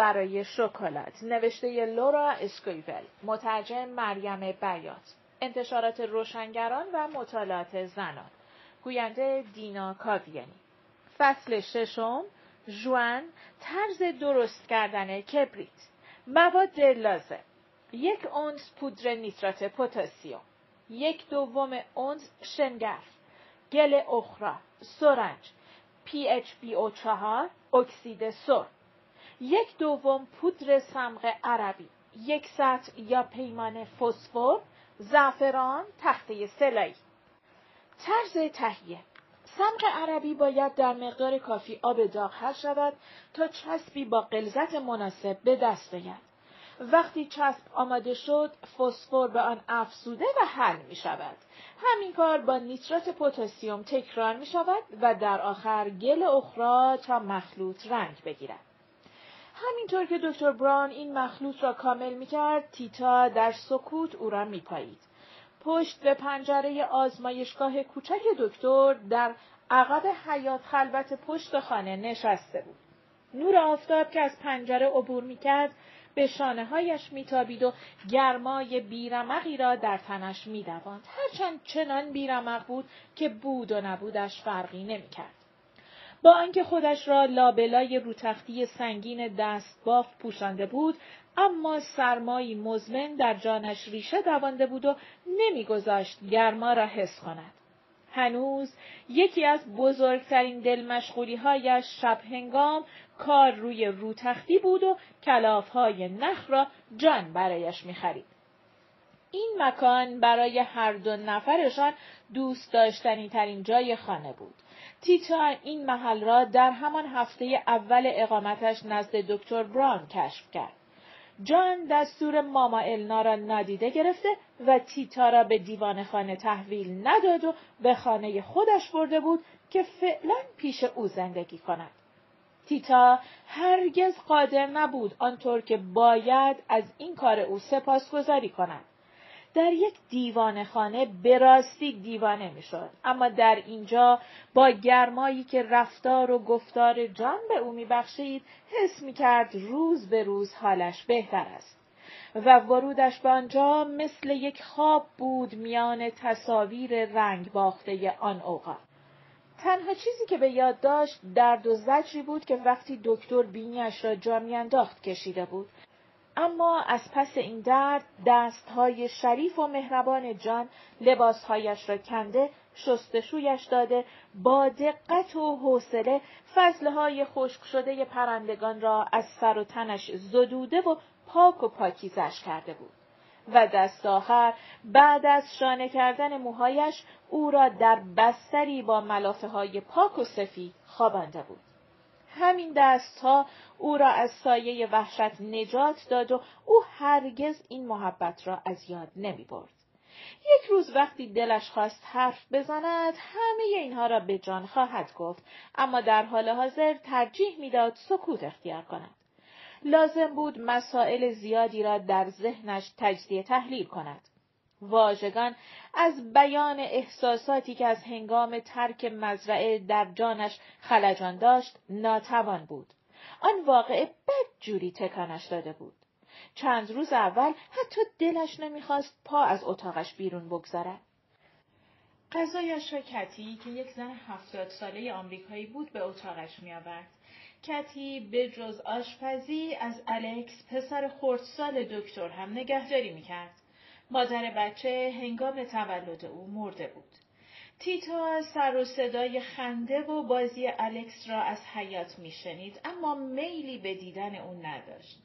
برای شکلات. نوشته لورا اسکویول مترجم مریم بیات. انتشارات روشنگران و مطالعات زنان. گوینده دینا کاویانی. فصل ششم جوان طرز درست کردن کبریت. مواد لازم. یک اونس پودر نیترات پتاسیم یک دوم اونس شنگرف گل اخرا سرنج. PHBO4 اکسید سر یک دوم پودر سمق عربی یک سطح یا پیمان فسفر زعفران تخته سلایی. طرز تهیه. سمق عربی باید در مقدار کافی آب داغ حل شود تا چسبی با غلظت مناسب به دست آید. وقتی چسب آماده شد فسفر به آن افزوده و حل می شود. همین کار با نیترات پتاسیم تکرار می شود و در آخر گل اخرا تا مخلوط رنگ بگیرد. همینطور که دکتر بران این مخلوط را کامل می کرد تیتا در سکوت او را می پایید. پشت به پنجره آزمایشگاه کوچک دکتر در عقب حیات خلوت پشت خانه نشسته بود. نور آفتاب که از پنجره عبور می کرد به شانه هایش میتابید و گرمای بیرمقی را در تنش میدواند هرچند چنان بیرمق بود که بود و نبودش فرقی نمی‌کرد با آنکه خودش را لابلای روتختی سنگین دست باف پوشانده بود اما سرمایی مزمن در جانش ریشه دوانده بود و نمیگذاشت گرما را حس کند هنوز یکی از بزرگترین دلمشغولی هایش شب هنگام کار روی روتختی بود و کلاف های نخ را جان برایش می‌خرید. این مکان برای هر دو نفرشان دوست داشتنی ترین جای خانه بود. تیتا این محل را در همان هفته اول اقامتش نزد دکتر بران کشف کرد. جان دستور ماما النا را نادیده گرفته و تیتا را به دیوان خانه تحویل نداد و به خانه خودش برده بود که فعلا پیش او زندگی کند. تیتا هرگز قادر نبود آنطور که باید از این کار او سپاسگزاری کند. در یک دیوانه خانه به راستی دیوانه می‌شد. اما در اینجا با گرمایی که رفتار و گفتار جان به او میبخشید حس می‌کرد روز به روز حالش بهتر است. و ورودش به آنجا مثل یک خواب بود میان تصاویر رنگ باخته آن اوقات. تنها چیزی که به یاد داشت درد و زجری بود که وقتی دکتر بینیش را جا میانداخت کشیده بود. اما از پس این درد دستهای شریف و مهربان جان لباسهایش را کنده شستشویش داده با دقت و حوصله فضلهای خشک شده پرندگان را از سر و تنش زدوده و پاک و پاکیزش کرده بود و دست آخر بعد از شانه کردن موهایش او را در بستری با ملافه های پاک و سفید خوابانده بود. همین دستها او را از سایه وحشت نجات داد و او هرگز این محبت را از یاد نمی برد. یک روز وقتی دلش خواست حرف بزند همه اینها را به جان خواهد گفت اما در حال حاضر ترجیح می‌داد سکوت اختیار کند. لازم بود مسائل زیادی را در ذهنش تجزیه تحلیل کند. واژگان از بیان احساساتی که از هنگام ترک مزرعه در جانش خلجان داشت ناتوان بود. آن واقعه بد جوری تکانش داده بود. چند روز اول حتی دلش نمی‌خواست پا از اتاقش بیرون بگذارد. غذایش را کتی که یک زن هفتاد ساله آمریکایی بود به اتاقش میآورد. کتی به جز آشپزی از الکس پسر خردسال دکتر هم نگهداری می‌کرد. مادر بچه هنگام تولد او مرده بود. تیتا سر و صدای خنده و بازی الکس را از حیات میشنید اما میلی به دیدن او نداشت.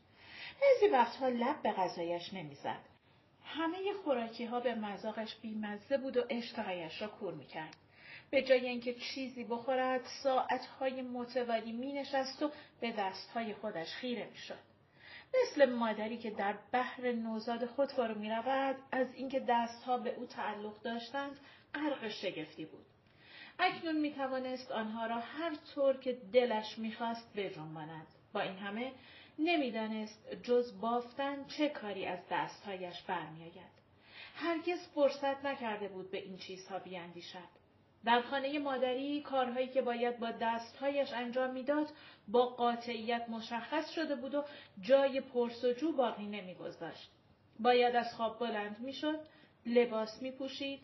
بعضی وقتها لب به غذایش نمی‌زد. همه خوراکی ها به مذاقش بیمزه بود و اشتهایش را کور می‌کرد. به جای اینکه چیزی بخورد ساعتهای متوالی می نشست و به دستهای خودش خیره می شد. مثل مادری که در بحر نوزاد خود فرو می رود از اینکه دستها به او تعلق داشتند غرق شگفتی بود. اکنون می توانست آنها را هر طور که دلش می‌خواست بجنباند. با این همه نمی‌دانست جز بافتن چه کاری از دستهایش برمیآید. هرگز فرصت نکرده بود به این چیزها بیاندیشد. در خانه مادری کارهایی که باید با دستهایش انجام می‌داد با قاطعیت مشخص شده بود و جای پرسجو باقی نمیگذاشت. باید از خواب بلند می‌شد، لباس می پوشید،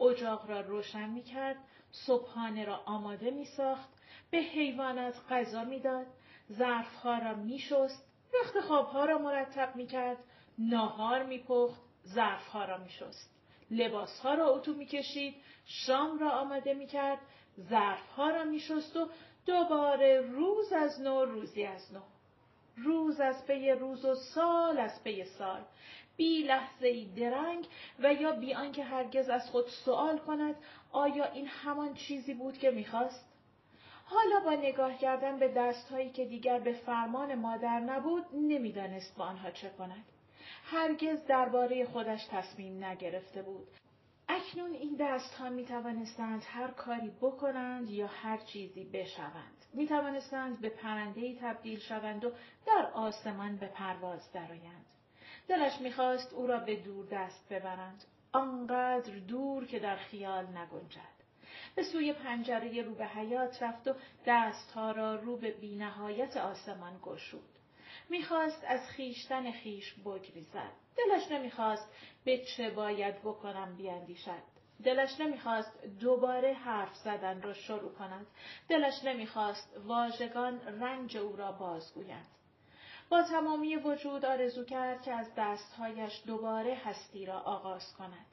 اجاق را روشن می کرد، صبحانه را آماده می ساخت، به حیوانات غذا می‌داد، ظرفها را می شست، رخت خوابها را مرتب می کرد، ناهار می پخت، ظرفها را می شست. لباسها را اتو می کشید، شام را آماده می کرد، ظرفها را می شست و دوباره روز از نو روزی از نو. روز از پی روز و سال از پی سال. بی لحظه درنگ و یا بی آنکه هرگز از خود سوال کند آیا این همان چیزی بود که می‌خواست؟ حالا با نگاه کردن به دستهایی که دیگر به فرمان مادر نبود نمی‌دانست با آنها چه کند. هرگز درباره خودش تصمیم نگرفته بود اکنون این دستها می توانستند هر کاری بکنند یا هر چیزی بشوند. می توانستند به پرندهی تبدیل شوند و در آسمان به پرواز درآیند. دلش می‌خواست او را به دور دست ببرند. آنقدر دور که در خیال نگنجد. به سوی پنجره رو به حیات رفت و دستها را رو به بینهایت آسمان گشود. می‌خواست از خیشتن خیش بگریزد. دلش نمی‌خواست به چه باید بکنم بیاندیشد. دلش نمی‌خواست دوباره حرف زدن را شروع کند. دلش نمی‌خواست واژگان رنج او را بازگویند. با تمامی وجود آرزو کرد که از دستهایش دوباره هستی را آغاز کند.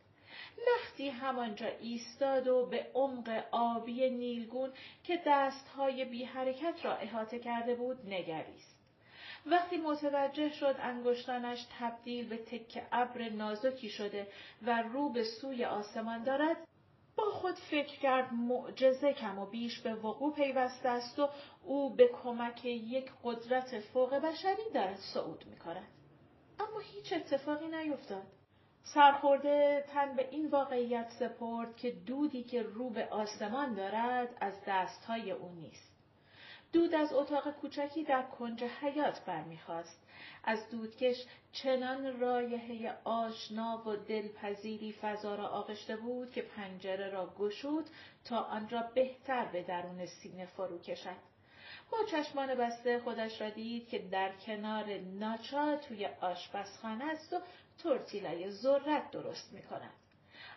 لختی همانجا ایستاد و به عمق آبی نیلگون که دستهای بی حرکت را احاطه کرده بود نگریست. وقتی متوجه شد انگشتانش تبدیل به تک ابر نازکی شده و رو به سوی آسمان دارد با خود فکر کرد معجزه کم و بیش به وقوع پیوسته است و او به کمک یک قدرت فوق بشری دارد صعود می کند. اما هیچ اتفاقی نیفتاد. سرخورده تن به این واقعیت سپرد که دودی که رو به آسمان دارد از دستهای او نیست. دود از اتاق کوچکی در کنج حیات برمیخواست. از دودکش چنان رایحه آشنا و دلپذیری فضا را آغشته بود که پنجره را گشود تا آن را بهتر به درون سینه فرو کشد. با چشمان بسته خودش را دید که در کنار ناچا توی آشپزخانه است و تورتیلای ذرت درست می کند.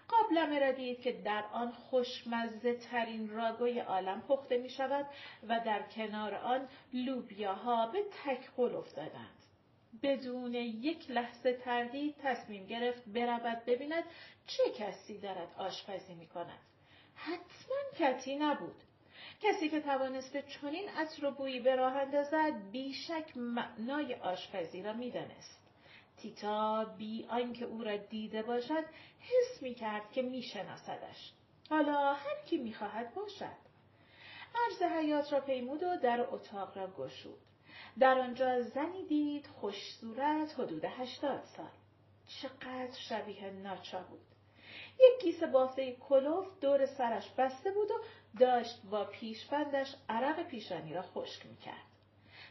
قابلمه را دید که در آن خوشمزه ترین راگوی عالم پخته می شود و در کنار آن لوبیاها به تک قل افتادند. بدون یک لحظه تردید تصمیم گرفت برود ببیند چه کسی دارد آشپزی می کند. حتما کتی نبود. کسی که توانسته چنین عطر و بویی به راه اندازد بیشک معنای آشپزی را می‌دانست تیتا بی آنکه او را دیده باشد حس می کرد که می شناسدش. حالا هر کی می خواهد باشد. عرض حیات را پیمود و در اتاق را گشود. در آنجا زنی دید خوش صورت حدود هشتاد سال. چقدر شبیه ناچا بود. یک کیسه بافته کلوف دور سرش بسته بود و داشت با پیشبندش عرق پیشانی را خشک می‌کرد.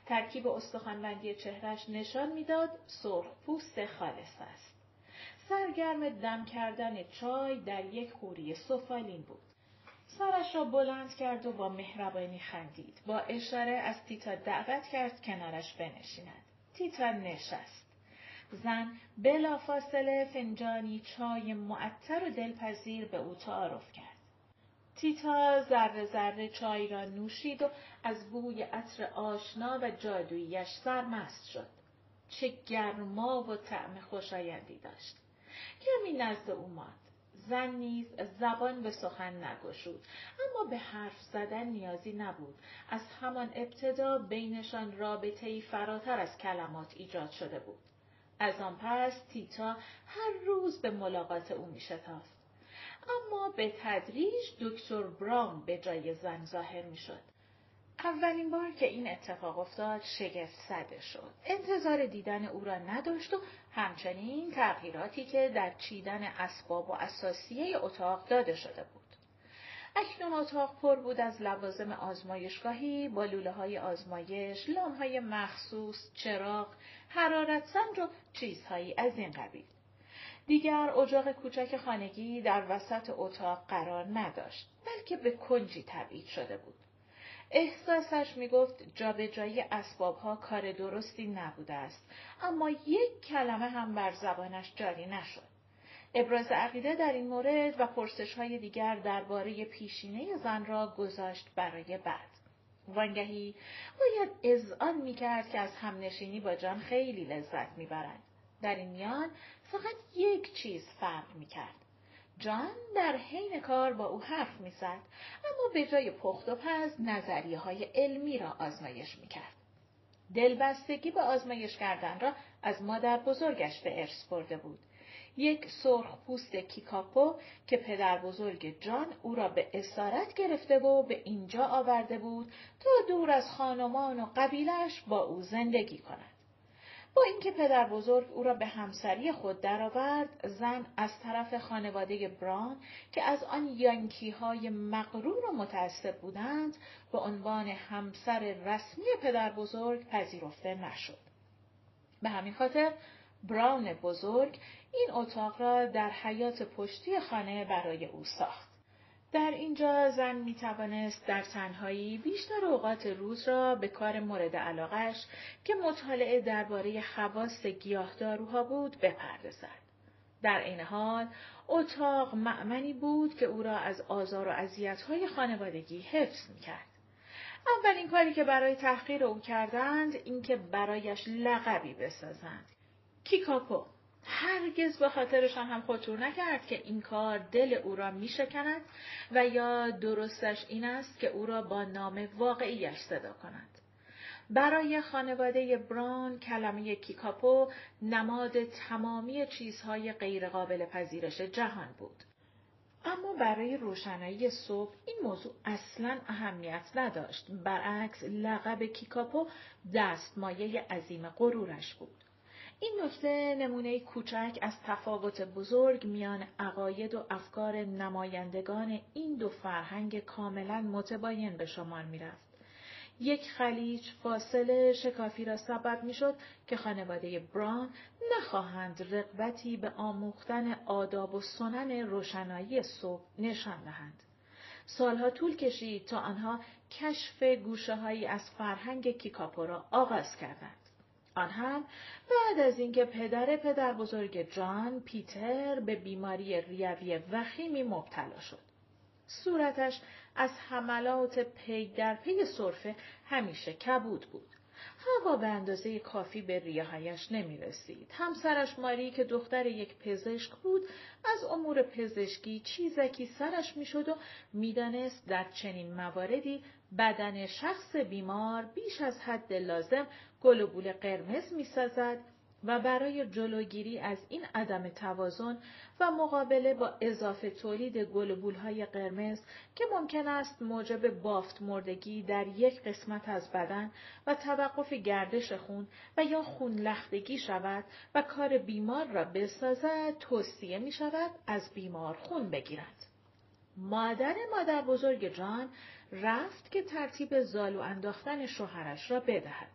ترکیب استخوانبندی چهرش نشان می‌داد سرخ پوست خالص است. سرگرم دم کردن چای در یک خوری سفالین بود. سرش را بلند کرد و با مهربانی خندید. با اشاره از تیتا دعوت کرد کنارش بنشیند. تیتا نشست. زن بلافاصله فنجانی چای معطر و دلپذیر به او تعارف کرد. تیتا ذره ذره چای را نوشید و از بوی عطر آشنا و جادوییش سرمست شد. چه گرما و طعم خوشایندی داشت. کمی نزد او ماند. زن نیز زبان به سخن نگشود اما به حرف زدن نیازی نبود از همان ابتدا بینشان رابطه ای فراتر از کلمات ایجاد شده بود از آن پس تیتا هر روز به ملاقات او می شتافت. اما به تدریج دکتر براون به جای زن ظاهر می شد. اولین بار که این اتفاق افتاد شگفت زده شد. انتظار دیدن او را نداشت و همچنین تغییراتی که در چیدن اسباب و اساسیه اتاق داده شده بود. اکنون اتاق پر بود از لوازم آزمایشگاهی با لوله های آزمایش، لام های مخصوص، چراغ، حرارت سنج و چیزهایی از این قبیل. دیگر اجاق کوچک خانگی در وسط اتاق قرار نداشت بلکه به کنجی تبعید شده بود احساسش می‌گفت جابجایی اسبابها کار درستی نبوده است اما یک کلمه هم بر زبانش جاری نشد ابراز عقیده در این مورد و پرسش های دیگر درباره پیشینه زن را گذاشت برای بعد. وانگهی باید اذعان می کرد که از همنشینی با جان خیلی لذت می برد. در این میان فقط یک چیز فرق می کرد. جان در حین کار با او حرف می زد اما به جای پخت و پز نظریه های علمی را آزمایش می کرد. دلبستگی به آزمایش کردن را از مادر بزرگش به ارث برده بود. یک سرخ پوست کیکاپو که پدر بزرگ جان او را به اسارت گرفته و به اینجا آورده بود تا دور از خانمان و قبیلش با او زندگی کند. با اینکه پدر بزرگ او را به همسری خود درآورد، زن از طرف خانواده بران که از آن یانکی های مغرور و متعصب بودند به عنوان همسر رسمی پدر بزرگ پذیرفته نشد. به همین خاطر براون بزرگ این اتاق را در حیات پشتی خانه برای او ساخت. در اینجا زن می توانست در تنهایی بیشتر اوقات روز را به کار مورد علاقش که مطالعه درباره خواست گیاهداروها بود بپردازد. در این حال اتاق معمنی بود که او را از آزار و اذیت‌های خانوادگی حفظ می‌کرد. اولین کاری که برای تحقیر او کردند اینکه برایش لقبی بسازند. کیکاپو هرگز به خاطرشان هم خطور نکرد که این کار دل او را می شکند و یا درستش این است که او را با نام واقعیش صدا کند. برای خانواده بران کلمه کیکاپو نماد تمامی چیزهای غیرقابل پذیرش جهان بود. اما برای روشنایی صبح این موضوع اصلا اهمیت نداشت. برعکس لقب کیکاپو دستمایه عظیم غرورش بود. این نکته نمونه کوچک از تفاوت بزرگ میان عقاید و افکار نمایندگان این دو فرهنگ کاملا متباین به شمار می‌رفت. یک خلیج فاصله شکافی را سبب می‌شد که خانواده بران نخواهند رقبتی به آموختن آداب و سنن روشنایی صبح نشان دهند. سالها طول کشید تا آنها کشف گوشه هایی از فرهنگ کیکاپو را آغاز کردند. آن هم بعد از اینکه پدر پدر بزرگ جان پیتر به بیماری ریوی وخیمی مبتلا شد. صورتش از حملات پی در پی سرفه همیشه کبود بود. هوا به اندازه کافی به ریههایش نمی رسید. همسرش ماری که دختر یک پزشک بود از امور پزشکی چیزکی سرش می شد و می‌دانست در چنین مواردی بدن شخص بیمار بیش از حد لازم گلوبول قرمز می سازد و برای جلوگیری از این عدم توازن و مقابله با اضافه تولید های قرمز که ممکن است موجب بافت مردگی در یک قسمت از بدن و توقف گردش خون و یا خون لختگی شود و کار بیمار را بسازد توصیه می شود از بیمار خون بگیرد. مادر مادر بزرگ جان رفت که ترتیب زالو انداختن شوهرش را بدهد.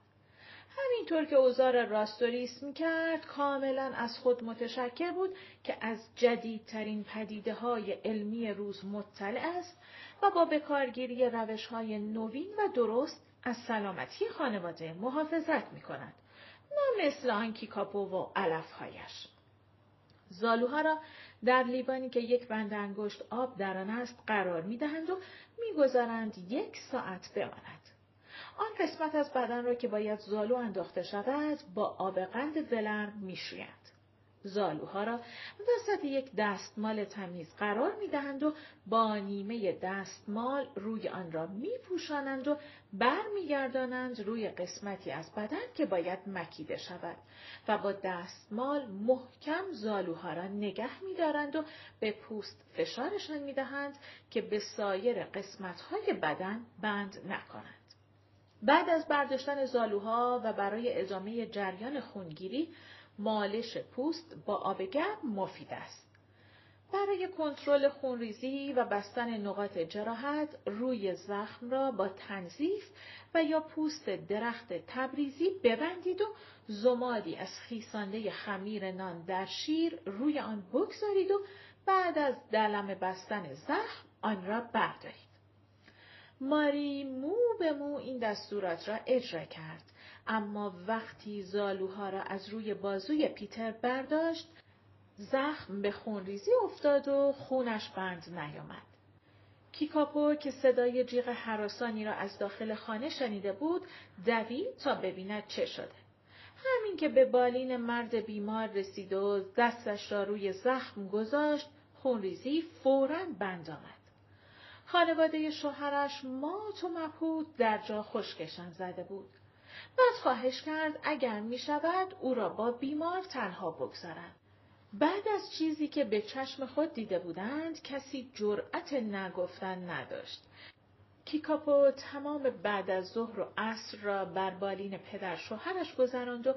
همینطور که اوزار راستوریس کرد کاملا از خود متشکر بود که از جدیدترین پدیده های علمی روز مطلع است و با بکارگیری روش های نوین و درست از سلامتی خانواده محافظت می کند. نه مثل آن کیکاپو و علفهایش. زالوها را در لیوانی که یک بند انگشت آب در آن است قرار می دهند و می‌گذارند یک ساعت بماند. آن قسمت از بدن را که باید زالو انداخته شود با آب قند ولرم میشویند. زالوها را وسط یک دستمال تمیز قرار می دهند و با نیمه دستمال روی آن را می پوشانند و برمیگردانند روی قسمتی از بدن که باید مکیده شود و با دستمال محکم زالوها را نگه می دارند و به پوست فشارشان می دهند که به سایر قسمتهای بدن بند نکنند. بعد از برداشتن زالوها و برای ادامه جریان خونگیری مالش پوست با آب گرم مفید است. برای کنترل خونریزی و بستن نقاط جراحت روی زخم را با تنظیف و یا پوست درخت تبریزی ببندید و زمادی از خیسانده خمیر نان در شیر روی آن بگذارید و بعد از دلم بستن زخم آن را بردارید. ماری مو به مو این دستورات را اجرا کرد اما وقتی زالوها را از روی بازوی پیتر برداشت زخم به خونریزی افتاد و خونش بند نیامد. کیکاپو که صدای جیغ حراسانی را از داخل خانه شنیده بود دوید تا ببیند چه شده. همین که به بالین مرد بیمار رسید و دستش را روی زخم گذاشت خونریزی فورا بند آمد. خانواده شوهرش مات و مبهوت در جا خشکشان زده بود. بعد خواهش کرد اگر می شود او را با بیمار تنها بگذارند. بعد از چیزی که به چشم خود دیده بودند کسی جرأت نگفتن نداشت. کیکاپو تمام بعد از ظهر و عصر را بر بالین پدر شوهرش گذراند و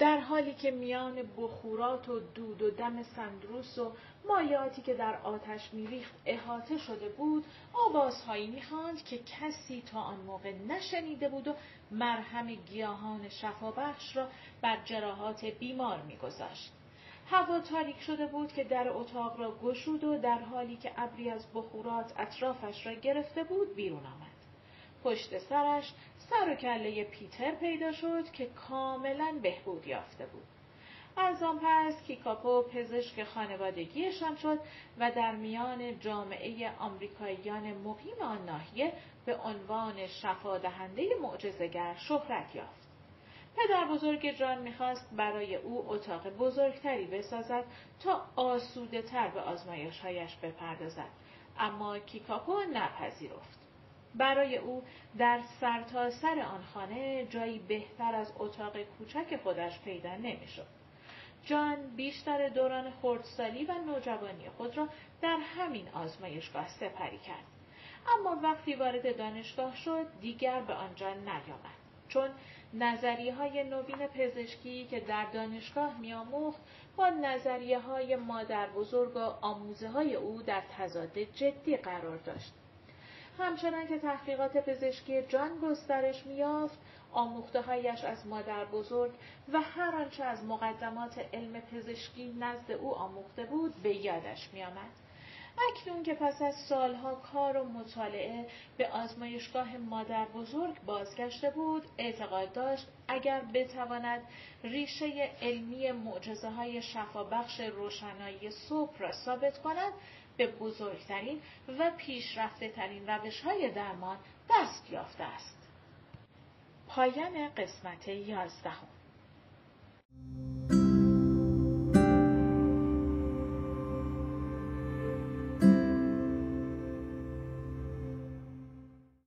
در حالی که میان بخورات و دود و دم سندروس و مایاتی که در آتش میریخت احاطه شده بود آوازهایی می‌خواند که کسی تا آن موقع نشنیده بود و مرهم گیاهان شفابخش را بر جراحات بیمار میگذاشت هوا تاریک شده بود که در اتاق را گشود و در حالی که ابری از بخورات اطرافش را گرفته بود بیرون آمد. پشت سرش سر و کله پیتر پیدا شد که کاملا بهبود یافته بود. از آن پس کیکاپو پزشک خانوادگیشان شد و در میان جامعه آمریکاییان مقیم آن ناحیه به عنوان شفادهنده معجزهگر شهرت یافت. پدر بزرگ جان می‌خواست برای او اتاق بزرگتری بسازد تا آسوده تر به آزمایشهایش بپردازد. اما کیکاپو نپذیرفت. برای او در سرتاسر سر آن خانه جایی بهتر از اتاق کوچک خودش پیدا نمی‌شد. جان بیشتر دوران خردسالی و نوجوانی خود را در همین آزمایشگاه سپری کرد. اما وقتی وارد دانشگاه شد دیگر به آنجا نیامد. چون نظریه های نوین پزشکی که در دانشگاه میآموخت با نظریه های مادر بزرگ و آموزه های او در تضاد جدی قرار داشت. همچنان که تحقیقات پزشکی جان گسترش میافت آموخته هایش از مادر بزرگ و هر آنچه از مقدمات علم پزشکی نزد او آموخته بود به یادش میآمد. اکنون که پس از سالها کار و مطالعه به آزمایشگاه مادر بزرگ بازگشته بود اعتقاد داشت اگر بتواند ریشه علمی معجزه های شفابخش روشنایی صبح را ثابت کند به بزرگترین و پیشرفته ترین روش های درمان دست یافته است. پایان قسمت یازدهم